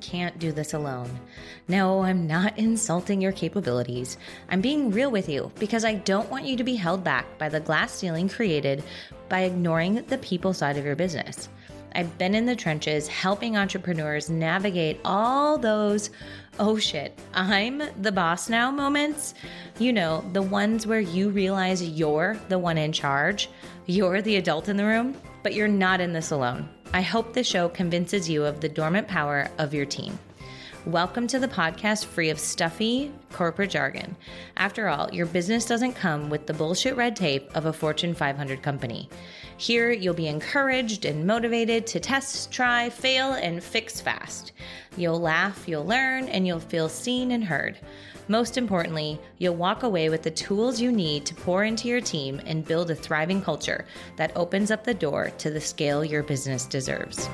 can't do this alone. No, I'm not insulting your capabilities. I'm being real with you because I don't want you to be held back by the glass ceiling created by ignoring the people side of your business. I've been in the trenches helping entrepreneurs navigate all those, oh shit, I'm the boss now moments. You know, the ones where you realize you're the one in charge, you're the adult in the room, but you're not in this alone. I hope the show convinces you of the dormant power of your team. Welcome to the podcast free of stuffy corporate jargon. After all, your business doesn't come with the bullshit red tape of a Fortune 500 company. Here, you'll be encouraged and motivated to test, try, fail, and fix fast. You'll laugh, you'll learn, and you'll feel seen and heard. Most importantly, you'll walk away with the tools you need to pour into your team and build a thriving culture that opens up the door to the scale your business deserves.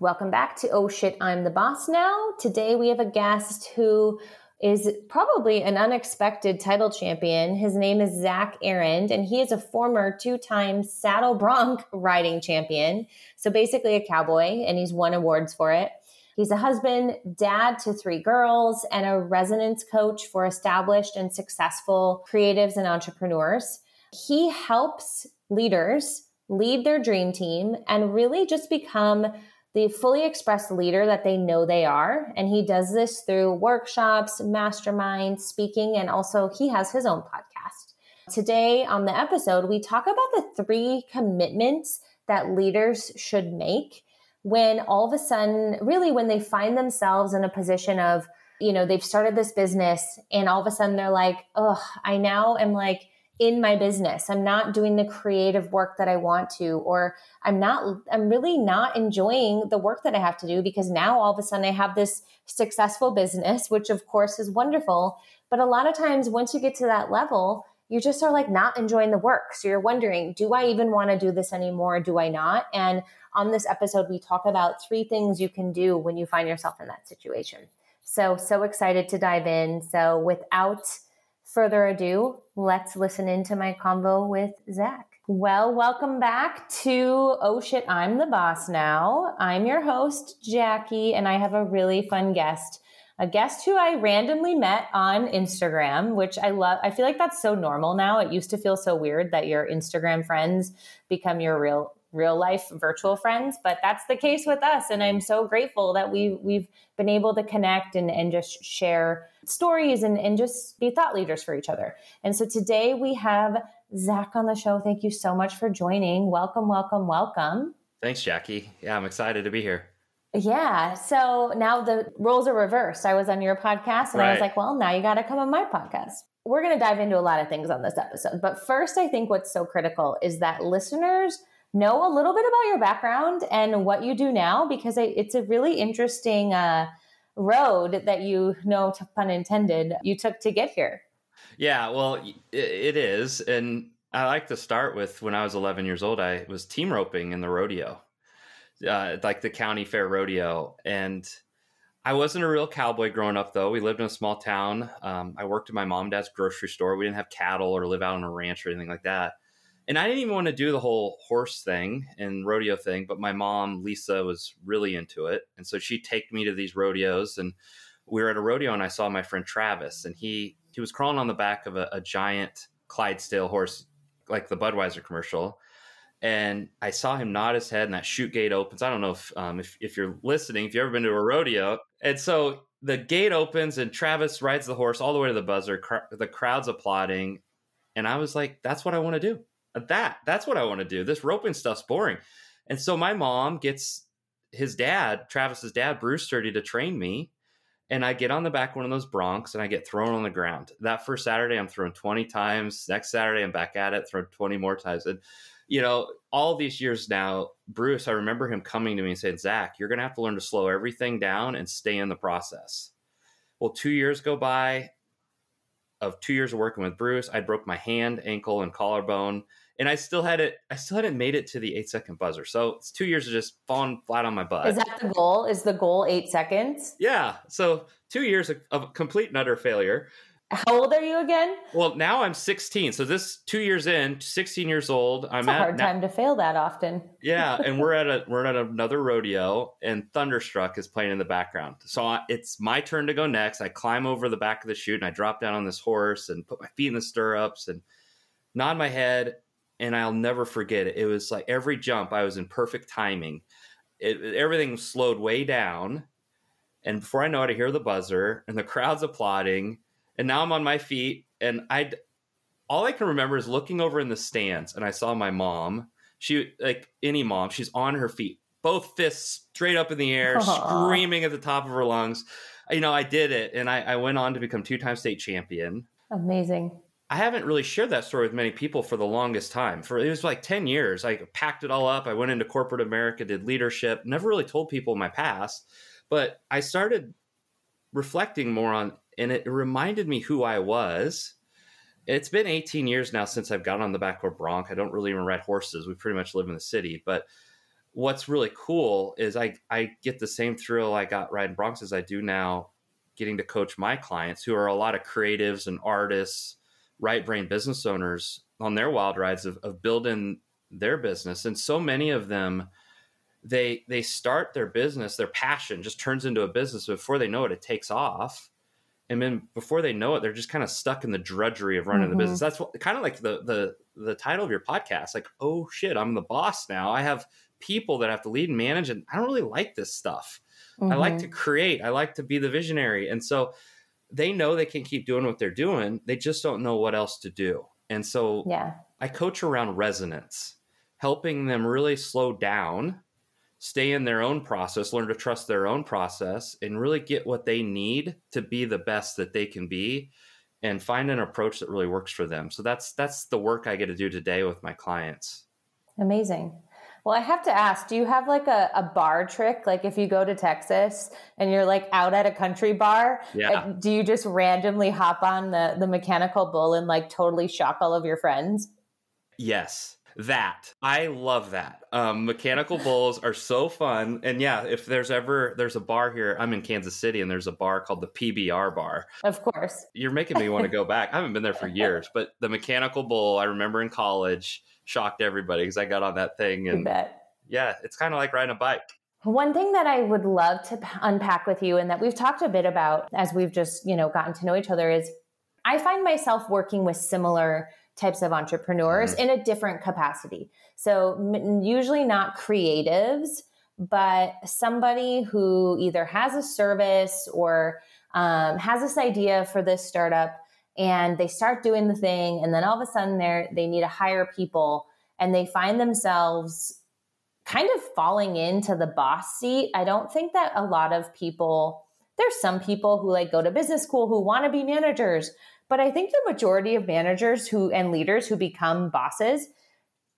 Welcome back to Oh Shit, I'm the Boss Now. Today we have a guest who is probably an unexpected title champion. His name is Zach Arend, and he is a former two time saddle bronc riding champion. So basically, a cowboy, and he's won awards for it. He's a husband, dad to three girls, and a resonance coach for established and successful creatives and entrepreneurs. He helps leaders lead their dream team and really just become the fully expressed leader that they know they are. And he does this through workshops, masterminds, speaking, and also he has his own podcast. Today on the episode, we talk about the three commitments that leaders should make when all of a sudden, really, when they find themselves in a position of, you know, they've started this business and all of a sudden they're like, oh, I now am like, in my business. I'm not doing the creative work that I want to, or I'm not, I'm really not enjoying the work that I have to do because now all of a sudden I have this successful business, which of course is wonderful. But a lot of times, once you get to that level, you just are like not enjoying the work. So you're wondering, do I even want to do this anymore? Do I not? And on this episode, we talk about three things you can do when you find yourself in that situation. So, so excited to dive in. So, without further ado, let's listen into my convo with Zach. Well, welcome back to Oh Shit, I'm the Boss Now. I'm your host, Jackie, and I have a really fun guest. A guest who I randomly met on Instagram, which I love. I feel like that's so normal now. It used to feel so weird that your Instagram friends become your real real life virtual friends but that's the case with us and i'm so grateful that we we've been able to connect and, and just share stories and, and just be thought leaders for each other and so today we have zach on the show thank you so much for joining welcome welcome welcome thanks jackie yeah i'm excited to be here yeah. So now the roles are reversed. I was on your podcast and right. I was like, well, now you got to come on my podcast. We're going to dive into a lot of things on this episode. But first, I think what's so critical is that listeners know a little bit about your background and what you do now because it's a really interesting uh, road that you know, pun intended, you took to get here. Yeah, well, it is. And I like to start with when I was 11 years old, I was team roping in the rodeo, uh, like the county fair rodeo. And I wasn't a real cowboy growing up, though. We lived in a small town. Um, I worked at my mom and dad's grocery store. We didn't have cattle or live out on a ranch or anything like that and I didn't even want to do the whole horse thing and rodeo thing, but my mom, Lisa, was really into it. And so she take me to these rodeos and we were at a rodeo and I saw my friend Travis and he he was crawling on the back of a, a giant Clydesdale horse, like the Budweiser commercial. And I saw him nod his head and that chute gate opens. I don't know if, um, if, if you're listening, if you've ever been to a rodeo. And so the gate opens and Travis rides the horse all the way to the buzzer. Cr- the crowd's applauding. And I was like, that's what I want to do that that's what I want to do. This roping stuff's boring. And so my mom gets his dad, Travis's dad, Bruce Sturdy, to train me. And I get on the back one of those broncs and I get thrown on the ground. That first Saturday, I'm thrown 20 times. Next Saturday, I'm back at it, thrown 20 more times. And, you know, all these years now, Bruce, I remember him coming to me and saying, Zach, you're going to have to learn to slow everything down and stay in the process. Well, two years go by of two years of working with Bruce. I broke my hand, ankle, and collarbone and I still had it. I still hadn't made it to the eight second buzzer. So it's two years of just falling flat on my butt. Is that the goal? Is the goal eight seconds? Yeah. So two years of, of complete and utter failure. How old are you again? Well, now I'm 16. So this two years in, 16 years old. I'm a at hard now, time to fail that often. yeah, and we're at a we're at another rodeo, and Thunderstruck is playing in the background. So I, it's my turn to go next. I climb over the back of the chute and I drop down on this horse and put my feet in the stirrups and nod my head. And I'll never forget it. It was like every jump, I was in perfect timing. It, everything slowed way down, and before I know it, I hear the buzzer and the crowd's applauding and now I'm on my feet, and I, all I can remember is looking over in the stands, and I saw my mom. She like any mom, she's on her feet, both fists straight up in the air, Aww. screaming at the top of her lungs. You know, I did it, and I, I went on to become two-time state champion. Amazing. I haven't really shared that story with many people for the longest time. For it was like 10 years. I packed it all up. I went into corporate America, did leadership, never really told people my past, but I started reflecting more on and it reminded me who I was. It's been 18 years now since I've gotten on the back of a bronc. I don't really even ride horses. We pretty much live in the city. But what's really cool is I, I get the same thrill I got riding broncs as I do now getting to coach my clients who are a lot of creatives and artists, right brain business owners on their wild rides of, of building their business. And so many of them, they they start their business, their passion just turns into a business. Before they know it, it takes off and then before they know it they're just kind of stuck in the drudgery of running mm-hmm. the business that's what, kind of like the the the title of your podcast like oh shit i'm the boss now i have people that I have to lead and manage and i don't really like this stuff mm-hmm. i like to mm-hmm. create i like to be the visionary and so they know they can keep doing what they're doing they just don't know what else to do and so yeah i coach around resonance helping them really slow down stay in their own process, learn to trust their own process, and really get what they need to be the best that they can be and find an approach that really works for them. So that's that's the work I get to do today with my clients. Amazing. Well, I have to ask, do you have like a, a bar trick? Like if you go to Texas and you're like out at a country bar, yeah. do you just randomly hop on the, the mechanical bull and like totally shock all of your friends? Yes. That. I love that. Um, mechanical bulls are so fun. And yeah if there's ever there's a bar here i'm in kansas city and there's a bar called the pbr bar. Of course. You're making me want to go back. I haven't been there for years but the mechanical bull i remember in college shocked everybody because i got on that thing and yeah it's kind of like riding a bike one thing that I would love to unpack with you and that we've talked a bit about as we've just, you know, gotten to know each other is I find myself working with similar types of entrepreneurs mm-hmm. in a different capacity. So, m- usually not creatives, but somebody who either has a service or um, has this idea for this startup and they start doing the thing and then all of a sudden they they need to hire people and they find themselves kind of falling into the boss seat. I don't think that a lot of people there's some people who like go to business school who want to be managers but I think the majority of managers who and leaders who become bosses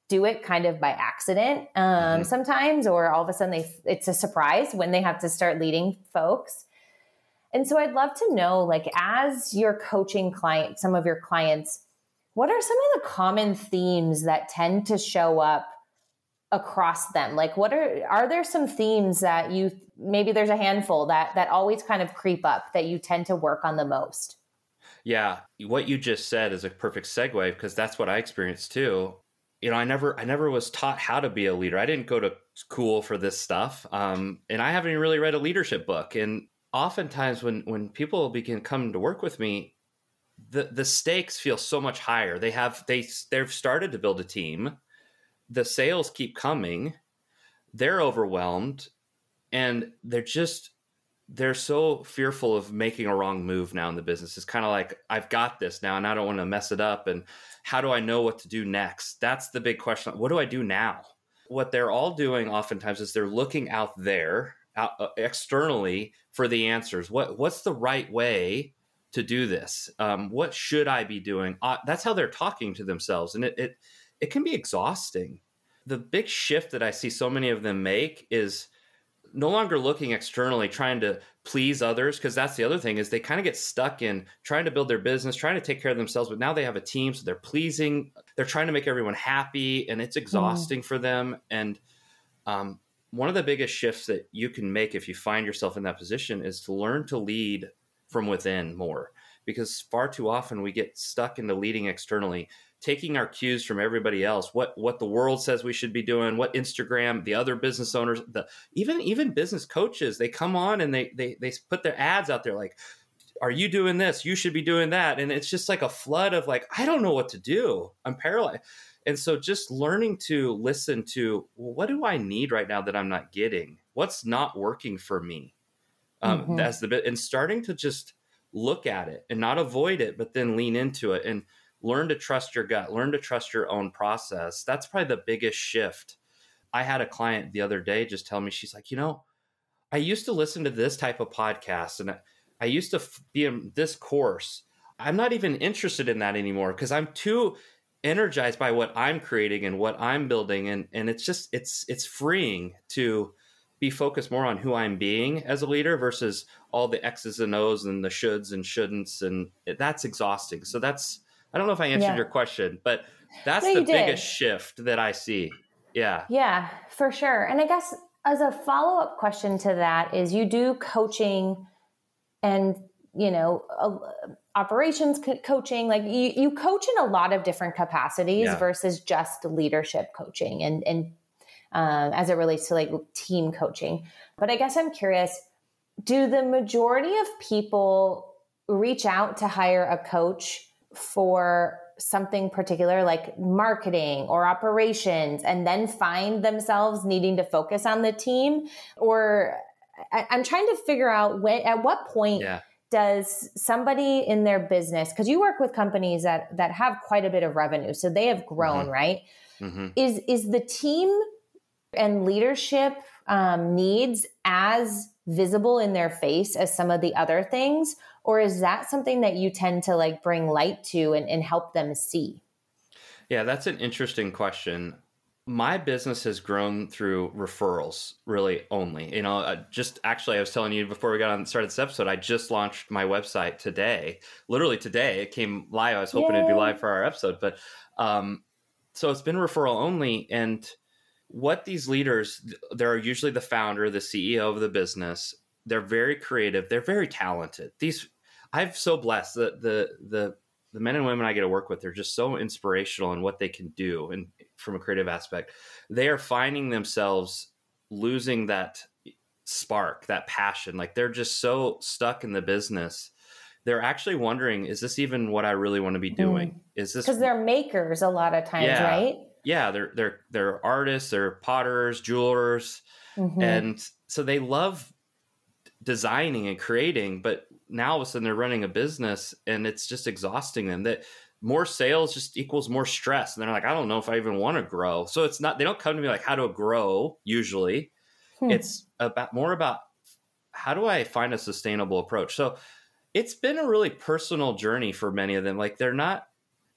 do it kind of by accident um, mm-hmm. sometimes, or all of a sudden they it's a surprise when they have to start leading folks. And so I'd love to know, like, as you're coaching client, some of your clients, what are some of the common themes that tend to show up across them? Like, what are are there some themes that you maybe there's a handful that that always kind of creep up that you tend to work on the most? Yeah, what you just said is a perfect segue because that's what I experienced too. You know, I never, I never was taught how to be a leader. I didn't go to school for this stuff, um, and I haven't really read a leadership book. And oftentimes, when when people begin coming to work with me, the the stakes feel so much higher. They have they they've started to build a team. The sales keep coming. They're overwhelmed, and they're just they're so fearful of making a wrong move now in the business. It's kind of like I've got this now, and I don't want to mess it up. And how do I know what to do next? That's the big question. What do I do now? What they're all doing oftentimes is they're looking out there, out, uh, externally, for the answers. What what's the right way to do this? Um, what should I be doing? Uh, that's how they're talking to themselves, and it, it it can be exhausting. The big shift that I see so many of them make is no longer looking externally trying to please others because that's the other thing is they kind of get stuck in trying to build their business trying to take care of themselves but now they have a team so they're pleasing they're trying to make everyone happy and it's exhausting mm. for them and um, one of the biggest shifts that you can make if you find yourself in that position is to learn to lead from within more. Because far too often we get stuck into leading externally taking our cues from everybody else what what the world says we should be doing what instagram the other business owners the even even business coaches they come on and they they they put their ads out there like are you doing this? You should be doing that. And it's just like a flood of like i don't know what to do. I'm paralyzed and so just learning to listen to well, what do i need right now that i'm not getting what's not working for me um, mm-hmm. as the bit and starting to just look at it and not avoid it but then lean into it and learn to trust your gut, learn to trust your own process. That's probably the biggest shift. I had a client the other day just tell me, she's like, you know, I used to listen to this type of podcast and I used to be in this course. I'm not even interested in that anymore because I'm too energized by what I'm creating and what I'm building and and it's just it's it's freeing to be focused more on who I'm being as a leader versus all the X's and O's and the shoulds and shouldn'ts and that's exhausting. So that's I don't know if I answered yeah. your question, but that's no, the biggest shift that I see. Yeah. Yeah, for sure. And I guess as a follow up question to that is you do coaching and, you know, uh, operations co- coaching, like you, you coach in a lot of different capacities yeah. versus just leadership coaching and, and, um, as it relates to like team coaching. But I guess I'm curious do the majority of people reach out to hire a coach for something particular like marketing or operations and then find themselves needing to focus on the team or I, am trying to figure out when at what point yeah. Does somebody in their business because you work with companies that that have quite a bit of revenue so they have grown mm-hmm. right mm-hmm. is is the team and leadership um, needs as visible in their face as some of the other things or is that something that you tend to like bring light to and, and help them see yeah that's an interesting question my business has grown through referrals really only. You know uh, just actually i was telling you before we got on started this episode i just launched my website today. Literally today it came live. I was hoping Yay. it'd be live for our episode but um so it's been referral only and what these leaders they're usually the founder the ceo of the business. They're very creative. They're very talented. These I'm so blessed that the the the men and women I get to work with they're just so inspirational in what they can do and from a creative aspect. They are finding themselves losing that spark, that passion. Like they're just so stuck in the business. They're actually wondering, is this even what I really want to be doing? Mm. Is this because they're makers a lot of times, yeah, right? Yeah, they're they're they're artists, they're potters, jewelers, mm-hmm. and so they love designing and creating, but now all of a sudden they're running a business and it's just exhausting them that more sales just equals more stress. And they're like i don't know if i even want to grow. So it's not they don't come to me like how to grow? usually. Hmm. it's about more about how do i find a sustainable approach? So it's been a really personal journey for many of them. Like they're not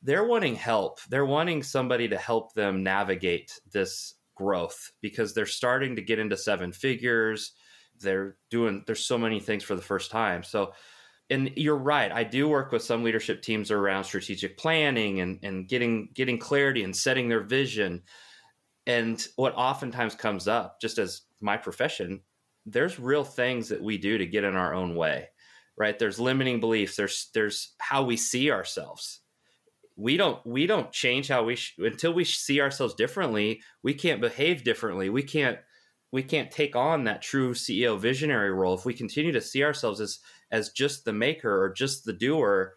they're wanting help. They're wanting somebody to help them navigate this growth because they're starting to get into seven figures. They're doing there's so many things for the first time. So and you're right i do work with some leadership teams around strategic planning and, and getting getting clarity and setting their vision. And what oftentimes comes up just as my profession there's real things that we do to get in our own way right? There's limiting beliefs there's there's how we see ourselves. We don't we don't change how we sh- until we see ourselves differently we can't behave differently. We can't we can't take on that true CEO visionary role. If we continue to see ourselves as as just the maker or just the doer.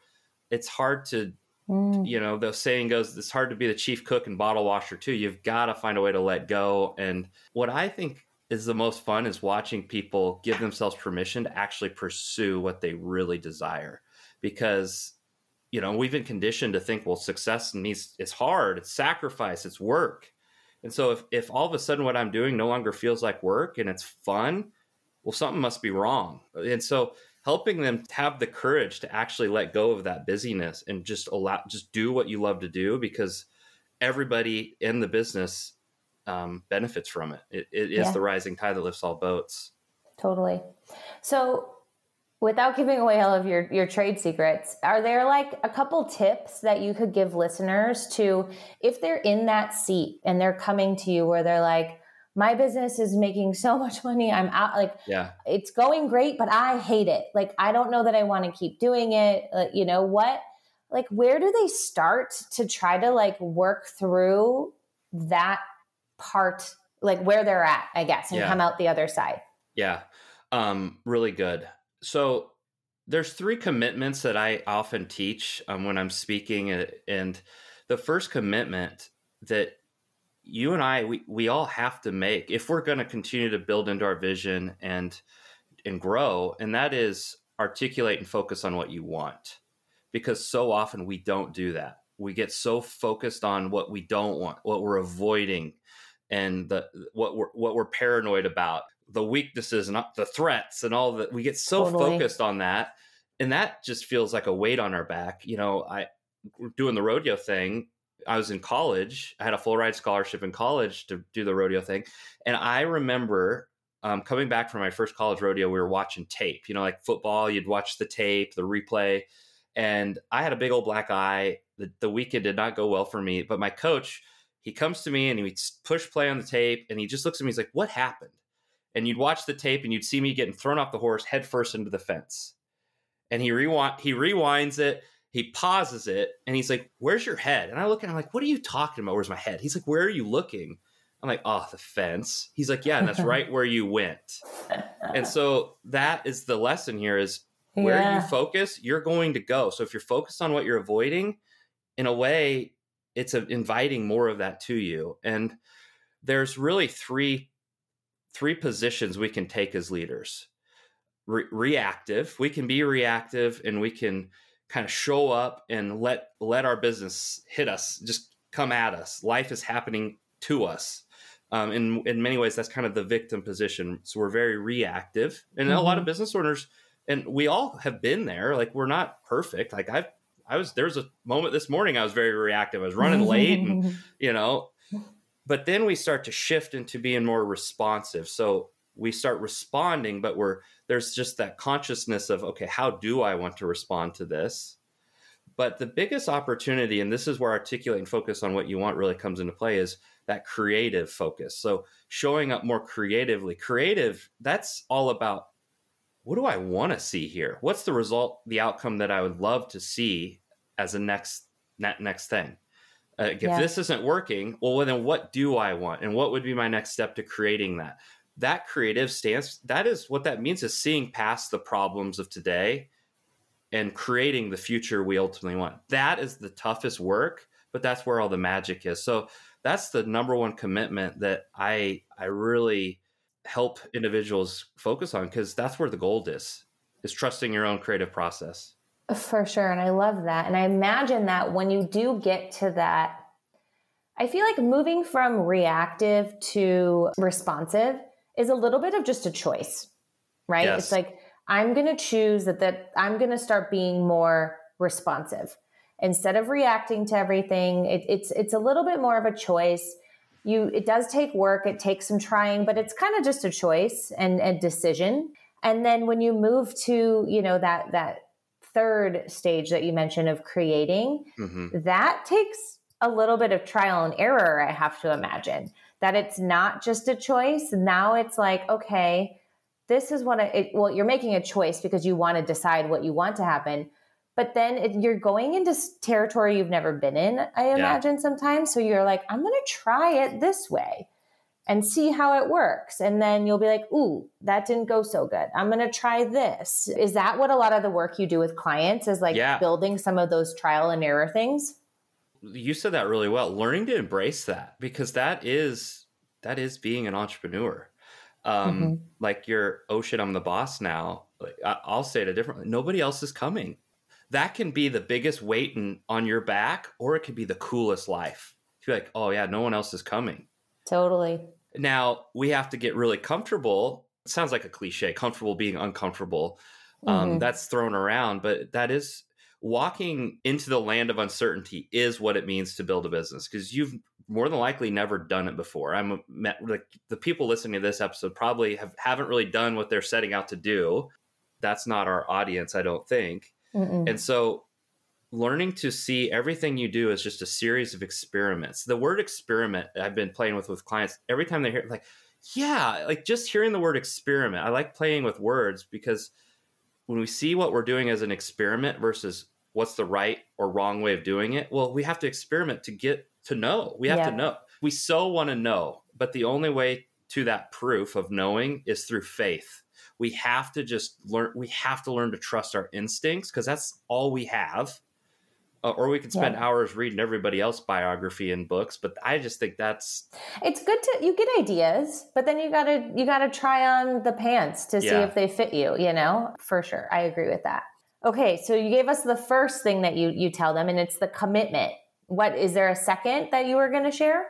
It's hard to, mm. you know, the saying goes, it's hard to be the chief cook and bottle washer too. You've got to find a way to let go. And what I think is the most fun is watching people give themselves permission to actually pursue what they really desire, because you know we've been conditioned to think, well, success means it's hard, it's sacrifice, it's work and so if, if all of a sudden what I'm doing no longer feels like work and it's fun, well, something must be wrong. And so helping them have the courage to actually let go of that busyness and just allow, just do what you love to do because everybody in the business um, benefits from it. It, it is yeah. the rising tide that lifts all boats. Totally. So without giving away all of your, your trade secrets, are there like a couple tips that you could give listeners to if they're in that seat and they're coming to you where they're like, my business is making so much money. I'm out like yeah. it's going great, but I hate it. Like I don't know that I want to keep doing it. Uh, you know what? Like where do they start to try to like work through that part like where they're at, I guess, and yeah. come out the other side? Yeah. Um really good. So there's three commitments that I often teach um, when I'm speaking uh, and the first commitment that you and I, we, we all have to make if we're going to continue to build into our vision and and grow, and that is articulate and focus on what you want, because so often we don't do that. We get so focused on what we don't want, what we're avoiding, and the what we're what we're paranoid about, the weaknesses and uh, the threats and all that. We get so totally. focused on that, and that just feels like a weight on our back. You know, I doing the rodeo thing I was in college. I had a full ride scholarship in college to do the rodeo thing. And I remember um, coming back from my first college rodeo, we were watching tape, you know, like football, you'd watch the tape, the replay. And I had a big old black eye. The, the weekend did not go well for me. But my coach, he comes to me and he push play on the tape and he just looks at me. He's like, What happened? And you'd watch the tape and you'd see me getting thrown off the horse headfirst into the fence. And he he rewinds it he pauses it and he's like, Where's your head? And I look at him like, What are you talking about? Where's my head? He's like, Where are you looking? I'm like, Oh, the fence. He's like, Yeah, and that's right where you went. And so that is the lesson here is where yeah. you focus, you're going to go. So if you're focused on what you're avoiding, in a way, it's a, inviting more of that to you. And there's really three three positions we can take as leaders. Re- reactive, we can be reactive and we can kind of show up and let let our business hit us, just come at us. Life is happening to us. Um, in in many ways, that's kind of the victim position. So we're very reactive, and mm-hmm. a lot of mm-hmm. business owners, and we all have been there. Like we're not perfect. Like I've I was there was a moment this morning I was very reactive. I was running late, and you know, but then we start to shift into being more responsive. So we start responding, but we're there's just that consciousness of okay, how do I want to respond to this? But the biggest opportunity, and this is where articulating focus on what you want really comes into play, is that creative focus. So showing up more creatively. Creative, that's all about what do I want to see here? What's the result, the outcome that I would love to see as a next that next thing? Uh, if yeah. this isn't working, well, then what do I want, and what would be my next step to creating that? That creative stance that is what that means is seeing past the problems of today and creating the future we ultimately want. That is the toughest work but that's where all the magic is. So that's the number one commitment that i i really help individuals focus on because that's where the gold is is trusting your own creative process. For sure and i love that. And i imagine that when you do get to that I feel like moving from reactive to responsive is a little bit of just a choice, right? Yes. It's like I'm going to choose that that I'm going to start being more responsive instead of reacting to everything. It, it's it's a little bit more of a choice. You it does take work. It takes some trying, but it's kind of just a choice and a decision. And then when you move to you know that that third stage that you mentioned of creating, mm-hmm. that takes a little bit of trial and error. I have to imagine that it's not just a choice. Now it's like, okay, this is what I, it, well, you're making a choice because you want to decide what you want to happen. But then it, you're going into territory you've never been in, I imagine yeah. sometimes. So you're like, I'm going to try it this way and see how it works. And then you'll be like, ooh, that didn't go so good. I'm going to try this. Is that what a lot of the work you do with clients is like yeah. building some of those trial and error things? You said that really well. Learning to embrace that because that is that is being an entrepreneur. Um mm-hmm. like you're oh shit i'm the boss now. Like, i'll say it a different nobody else is coming. That can be the biggest weight in, on your back or it could be the coolest life. You're like oh yeah no one else is coming. Totally. Now we have to get really comfortable. It sounds like a cliche comfortable being uncomfortable. Um, mm-hmm. that's thrown around but that is walking into the land of uncertainty is what it means to build a business because you've more than likely never done it before. I'm like the people listening to this episode probably have haven't really done what they're setting out to do. That's not our audience, I don't think. Mm-mm. And so learning to see everything you do as just a series of experiments. The word experiment I've been playing with with clients every time they hear like Yeah, like just hearing the word experiment. I like playing with words because when we see what we're doing as an experiment versus what's the right or wrong way of doing it, well, we have to experiment to get to know. We have yeah. to know. We so want to know, but the only way to that proof of knowing is through faith. We have to just learn we have to learn to trust our instincts because that's all we have uh, or we could spend yeah. hours reading everybody else biography and books but i just think that's it's good to you get ideas but then you gotta you gotta try on the pants to see if they fit you you know for sure i agree with that okay so you gave us the first thing that you you tell them and it's the commitment what is there a second that you were going to share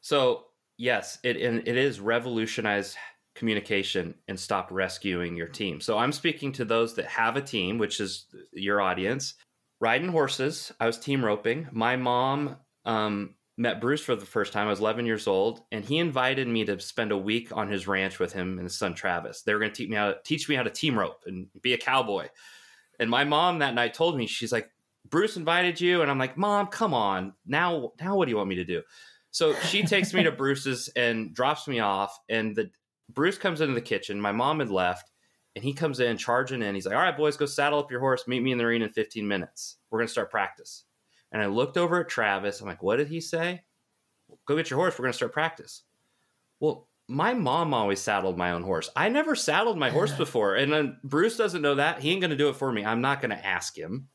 so yes it it is revolutionized communication and stop rescuing your team so i'm speaking to those that have a team which is your audience riding horses. I was team roping. My mom um, met Bruce for the first time. I was 11 years old, and he invited me to spend a week on his ranch with him and his son Travis. They were going to teach me how to teach me how to team rope and be a cowboy. And my mom that night told me she's like, "Bruce invited you," and I'm like, "Mom, come on. Now, now, what do you want me to do?" So she takes me to Bruce's and drops me off, and the Bruce comes into the kitchen. My mom had left, and he comes in charging in. He's like, All right, boys, go saddle up your horse. Meet me in the arena in 15 minutes. We're going to start practice. And I looked over at Travis. I'm like, What did he say? Go get your horse. We're going to start practice. Well, my mom always saddled my own horse. I never saddled my horse before. And then Bruce doesn't know that. He ain't going to do it for me. I'm not going to ask him.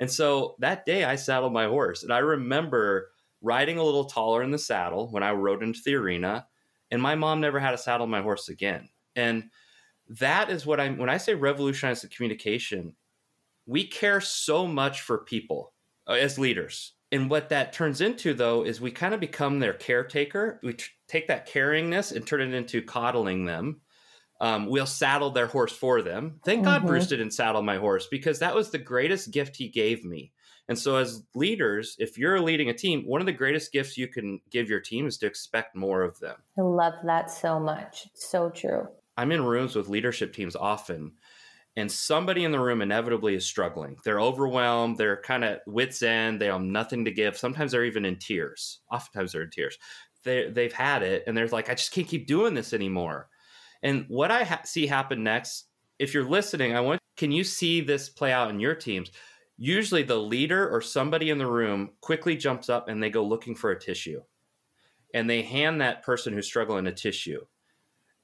And so that day I saddled my horse. And I remember riding a little taller in the saddle when I rode into the arena. And my mom never had to saddle my horse again. And that is what I'm when I say revolutionize the communication, we care so much for people uh, as leaders. And what that turns into though is we kind of become their caretaker. We take that caringness and turn it into coddling them. Um, we'll saddle their horse for them. Thank mm-hmm. God Bruce didn't saddle my horse because that was the greatest gift he gave me. And so, as leaders, if you're leading a team, one of the greatest gifts you can give your team is to expect more of them. I love that so much. So true. I'm in rooms with leadership teams often, and somebody in the room inevitably is struggling. They're overwhelmed. They're kind of wits end. They have nothing to give. Sometimes they're even in tears. Oftentimes they're in tears. They they've had it, and they're like, I just can't keep doing this anymore. And what I ha- see happen next, if you're listening, I want can you see this play out in your teams? Usually, the leader or somebody in the room quickly jumps up and they go looking for a tissue, and they hand that person who's struggling a tissue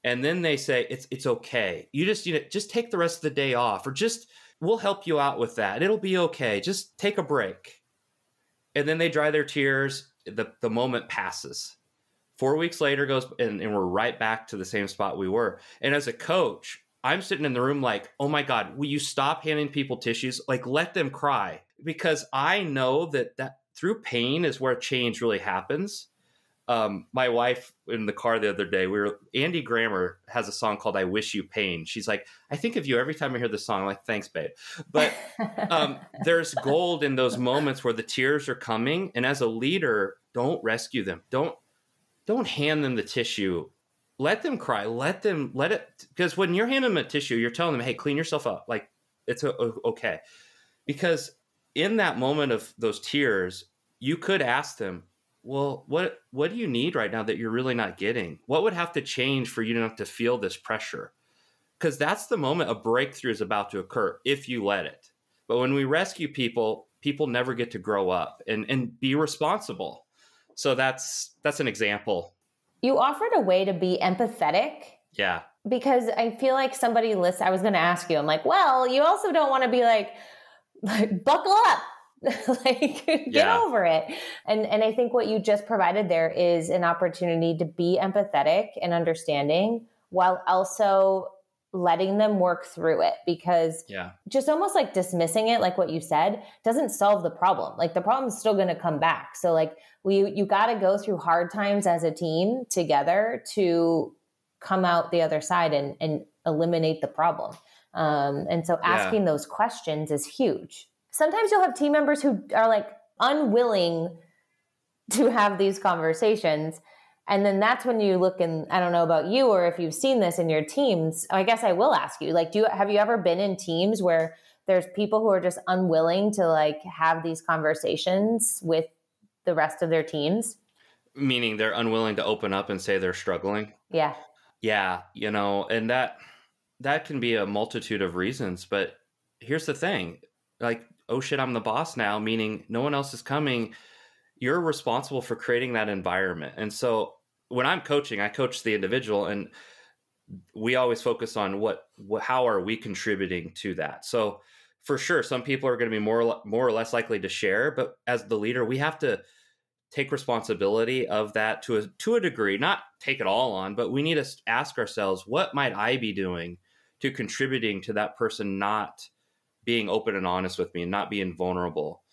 and then they say it's it's okay. You just you know just take the rest of the day off, or just we'll help you out with that. It'll be okay. Just take a break. And then they dry their tears. The the moment passes. Four weeks later goes, and, and we're right back to the same spot we were. And as a coach, I'm sitting in the room like, oh my God, will you stop handing people tissues? Like, let them cry. Because I know that that through pain is where change really happens um, my wife in the car the other day, we were Andy Grammer has a song called "I Wish You Pain." She's like, "I think of you every time I hear this song." I'm like, "Thanks, babe." But um, there's gold in those moments where the tears are coming, and as a leader, don't rescue them. Don't don't hand them the tissue. Let them cry. Let them let it because when you're handing them a tissue, you're telling them, "Hey, clean yourself up." Like it's a, a, okay, because in that moment of those tears, you could ask them, well, what what do you need right now that you're really not getting? What would have to change for you not to feel this pressure? Because that's the moment a breakthrough is about to occur if you let it. But when we rescue people, people never get to grow up and, and be responsible. So that's that's an example. You offered a way to be empathetic. Yeah. Because I feel like somebody lists I was gonna ask you, I'm like, well, you also don't want to be like, like buckle up like get yeah. over it. And and i think what you just provided there is an opportunity to be empathetic and understanding while also letting them work through it because yeah. just almost like dismissing it like what you said doesn't solve the problem. Like the problem's still going to come back. So like we you got to go through hard times as a team together to come out the other side and and eliminate the problem. Um, and so asking yeah. those questions is huge sometimes you'll have team members who are like unwilling to have these conversations and then that's when you look and i don't know about you or if you've seen this in your teams i guess i will ask you like do you have you ever been in teams where there's people who are just unwilling to like have these conversations with the rest of their teams meaning they're unwilling to open up and say they're struggling yeah Yeah, you know, and that that can be a multitude of reasons, but here's the thing. Like, oh shit, I'm the boss now, meaning no one else is coming. You're responsible for creating that environment. And so when I'm coaching, I coach the individual and we always focus on what, what how are we contributing to that. So for sure some people are going to be more more or less likely to share, but as the leader, we have to take responsibility of that to a to a degree, not take it all on, but we need to ask ourselves what might I be doing to contributing to that person not being open and honest with me and not being vulnerable.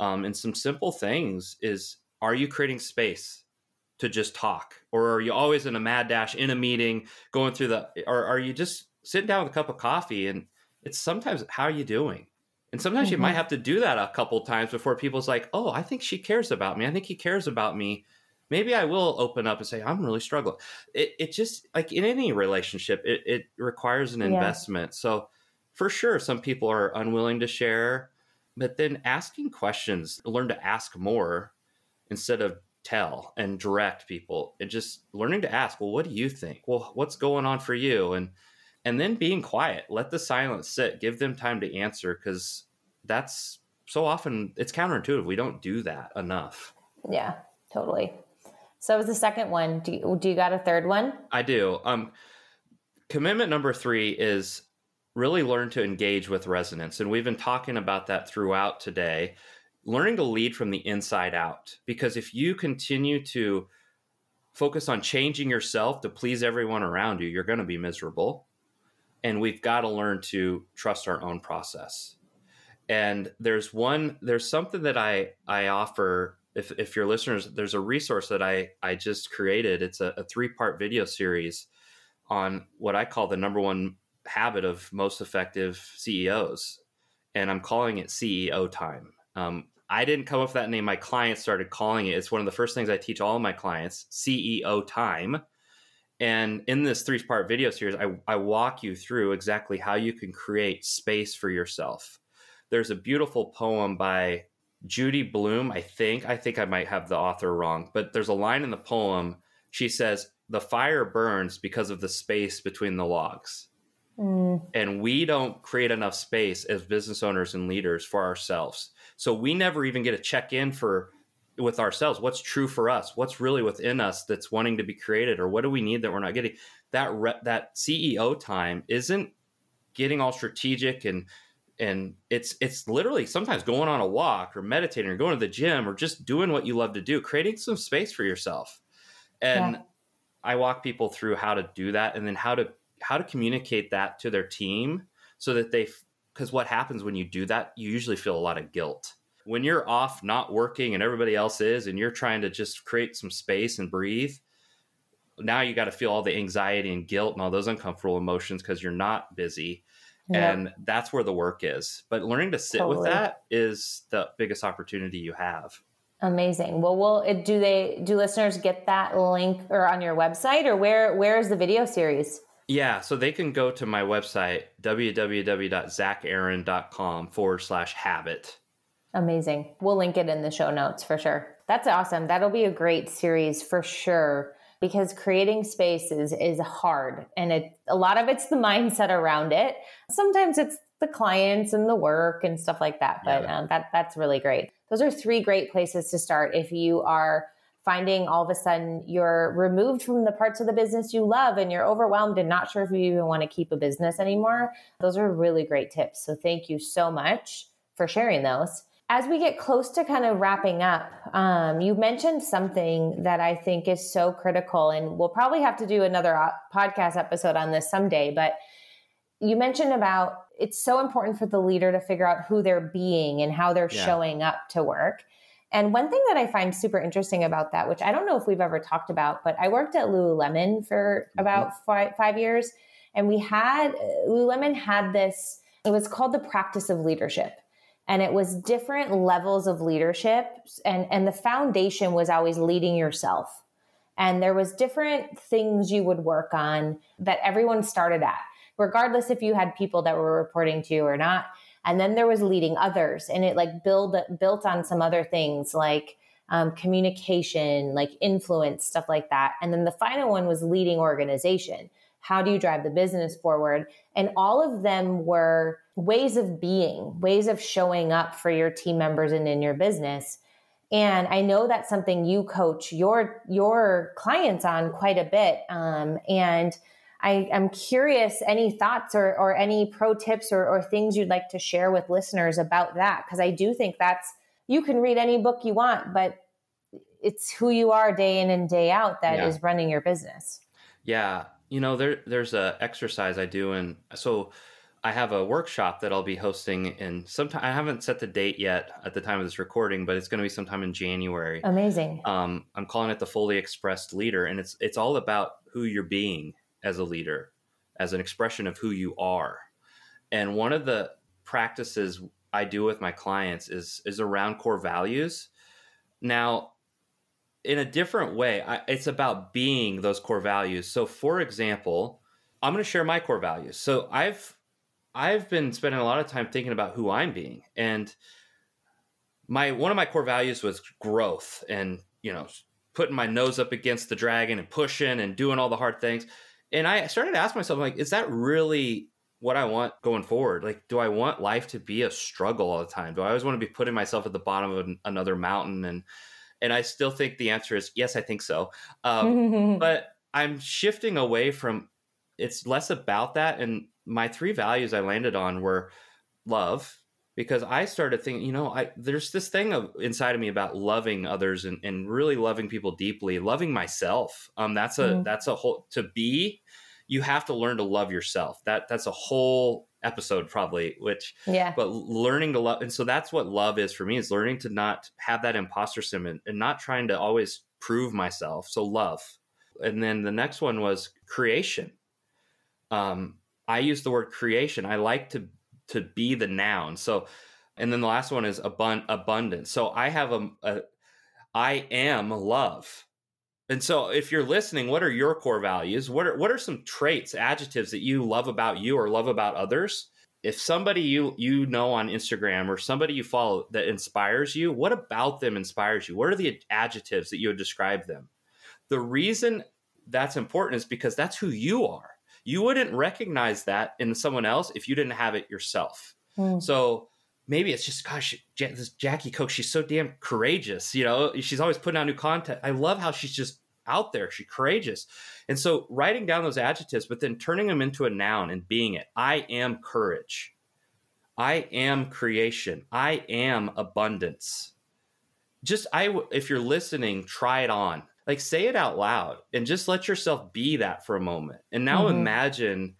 Um, and some simple things is are you creating space to just talk or are you always in a mad dash in a meeting going through the or are you just sitting down with a cup of coffee and it's sometimes how are you doing and sometimes mm-hmm. you might mm-hmm. have to do that a couple times before people's like, oh, I think she cares about me. I think he cares about me. Maybe I will open up and say, I'm really struggling. It, it just, like in any relationship, it, it requires an yeah. investment. So for sure, some people are unwilling to share, but then asking questions, learn to ask more instead of tell and direct people and just learning to ask, well, what do you think? Well, what's going on for you? And, and then being quiet let the silence sit give them time to answer because that's so often it's counterintuitive we don't do that enough yeah totally so was the second one do you, do you got a third one i do um commitment number three is really learn to engage with resonance and we've been talking about that throughout today. Learning to lead from the inside out because if you continue to focus on changing yourself to please everyone around you you're going to be miserable. And we've got to learn to trust our own process. And there's one there's something that i i offer if if your listeners there's a resource that i i just created. It's a, a three part video series on what i call the number one habit of most effective ceos and i'm calling it ceo time um, i didn't come up with that name my clients started calling it it's one of the first things i teach all my clients ceo time and in this three part video series, I, I walk you through exactly how you can create space for yourself. There's a beautiful poem by Judy Blume, I think. I think I might have the author wrong, but there's a line in the poem. She says, The fire burns because of the space between the logs. Mm. And we don't create enough space as business owners and leaders for ourselves. So we never even get a check in for with ourselves what's true for us what's really within us that's wanting to be created or what do we need that we're not getting that re- that ceo time isn't getting all strategic and and it's it's literally sometimes going on a walk or meditating or going to the gym or just doing what you love to do creating some space for yourself and yeah. i walk people through how to do that and then how to how to communicate that to their team so that they because what happens when you do that you usually feel a lot of guilt. When you're off not working and everybody else is and you're trying to just create some space and breathe now you got to feel all the anxiety and guilt and all those uncomfortable emotions because you're not busy. Yep. and that's where the work is. But learning to sit totally. with that is the biggest opportunity you have. Amazing. Well will it do they do listeners get that link or on your website or where where is the video series yeah, so they can go to my website, www.zacharend.com forward slash habit. Amazing. We'll link it in the show notes for sure. That's awesome. That'll be a great series for sure because creating spaces is hard and it a lot of it's the mindset around it. Sometimes it's the clients and the work and stuff like that, but yeah. um, that that's really great. Those are three great places to start if you are finding all of a sudden you're removed from the parts of the business you love and you're overwhelmed and not sure if you even want to keep a business anymore. Those are really great tips. So thank you so much for sharing those as we get close to kind of wrapping up, um, you mentioned something that I think is so critical, and we'll probably have to do another uh, podcast episode on this someday. But you mentioned about it's so important for the leader to figure out who they're being and how they're yeah. showing up to work. And one thing that I find super interesting about that, which I don't know if we've ever talked about, but I worked at Lululemon for mm-hmm. about five, five years, and we had Lululemon had this. It was called the practice of leadership and it was different levels of leadership and and the foundation was always leading yourself and there was different things you would work on that everyone started at regardless if you had people that were reporting to you or not and then there was leading others and it like build built on some other things like um, communication, like influence, stuff like that. And then the final one was leading organization. How do you drive the business forward? And all of them were ways of being, ways of showing up for your team members and in your business. And I know that's something you coach your your clients on quite a bit. Um, and I, am curious any thoughts or, or any pro tips or, or things you'd like to share with listeners about that because I do think that's you can read any book you want, but it's who you are day in and day out that yeah. is running your business. Yeah, you know there there's a exercise I do, and so I have a workshop that I'll be hosting in sometime. I haven't set the date yet at the time of this recording, but it's going to be sometime in January. Amazing. Um, I'm calling it the fully expressed leader, and it's it's all about who you're being as a leader, as an expression of who you are. And one of the practices I do with my clients is is around core values. Now, in a different way, I, it's about being those core values. So, for example, I'm going to share my core values. So, I've I've been spending a lot of time thinking about who I'm being, and my one of my core values was growth, and you know, putting my nose up against the dragon and pushing and doing all the hard things. And I started to ask myself, like, is that really what I want going forward? Like, do I want life to be a struggle all the time? Do I always want to be putting myself at the bottom of an, another mountain? And and I still think the answer is yes, I think so. Um, but I'm shifting away from. It's less about that, and my three values I landed on were love, because I started thinking, you know, I there's this thing of, inside of me about loving others and, and really loving people deeply, loving myself. Um, that's a mm. that's a whole to be. You have to learn to love yourself. That that's a whole episode probably. Which yeah, but learning to love, and so that's what love is for me is learning to not have that imposter syndrome and not trying to always prove myself. So love, and then the next one was creation. Um, I use the word creation. I like to to be the noun. So, and then the last one is abund- abundance. So I have a, a I am love. And so if you're listening, what are your core values? What are what are some traits, adjectives that you love about you or love about others? If somebody you you know on Instagram or somebody you follow that inspires you, what about them inspires you? What are the adjectives that you would describe them? The reason that's important is because that's who you are you wouldn't recognize that in someone else if you didn't have it yourself. Mm. So maybe it's just gosh, this Jackie Koch, she's so damn courageous. You know, she's always putting out new content. I love how she's just out there. She's courageous. And so writing down those adjectives, but then turning them into a noun and being it. I am courage. I am creation. I am abundance. Just I if you're listening, try it on like say it out loud and just let yourself be that for a moment. And now mm-hmm. imagine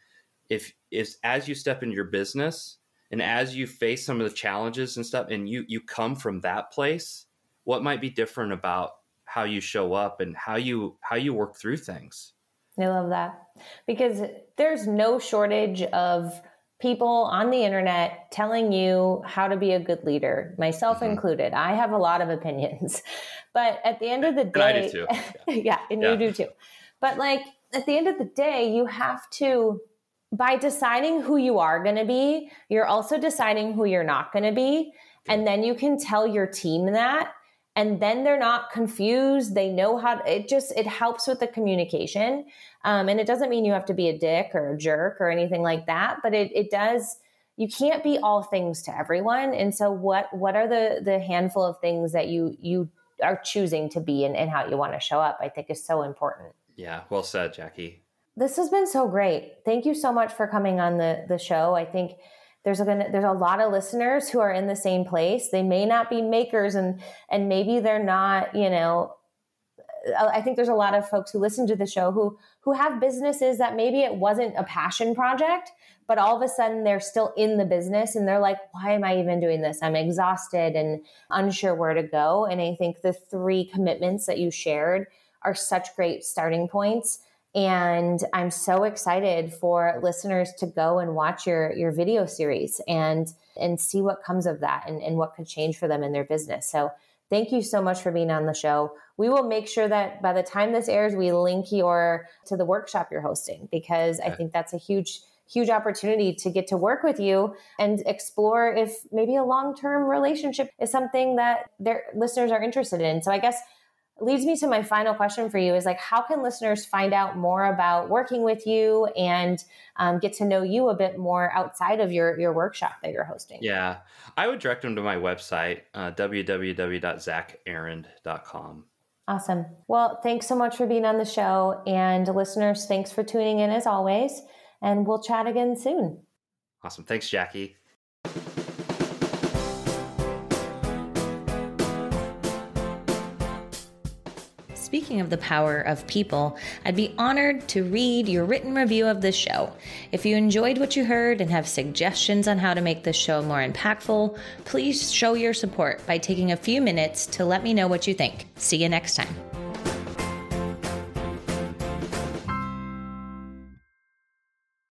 if is as you step into your business and as you face some of the challenges and stuff and you you come from that place what might be different about how you show up and how you how you work through things? I love that. Because there's no shortage of people on the internet telling you how to be a good leader, myself mm-hmm. included. I have a lot of opinions. But at the end of the day, and yeah. yeah, and yeah. you do too. But like at the end of the day, you have to by deciding who you are going to be, you're also deciding who you're not going to be. And then you can tell your team that and then they're not confused. They know how to, it just it helps with the communication. Um, and it doesn't mean you have to be a dick or a jerk or anything like that but it, it does you can't be all things to everyone. And so what what are the the handful of things that you you are choosing to be and, and how you want to show up i think is so important. Yeah well said jackie. This has been so great. Thank you so much for coming on the the show. I think there's a there's a lot of listeners who are in the same place. They may not be makers and and maybe they're not, you know, uh, I think there's a lot of folks who listen to the show who who have businesses that maybe it wasn't a passion project, but all of a sudden they're still in the business and they're like, why am I even doing this? I'm exhausted and unsure where to go. And I think the three commitments that you shared are such great starting points. And I'm so excited for listeners to go and watch your your video series and and see what comes of that and, and what could change for them in their business. So thank you so much for being on the show. We will make sure that by the time this airs, we link your to the workshop you're hosting because okay. I think that's a huge huge opportunity to get to work with you and explore if maybe a long term relationship is something that their listeners are interested in. So I guess leads me to my final question for you is like how can listeners find out more about working with you and um, get to know you a bit more outside of your your workshop that you're hosting? Yeah. I would direct them to my website uh, www.zacharend.com awesome. Well thanks so much for being on the show. And listeners thanks for tuning in as always. And we'll chat again soon. Awesome. Thanks jackie Speaking of the power of people, I'd be honored to read your written review of this show. If you enjoyed what you heard and have suggestions on how to make this show more impactful, please show your support by taking a few minutes to let me know what you think. See you next time.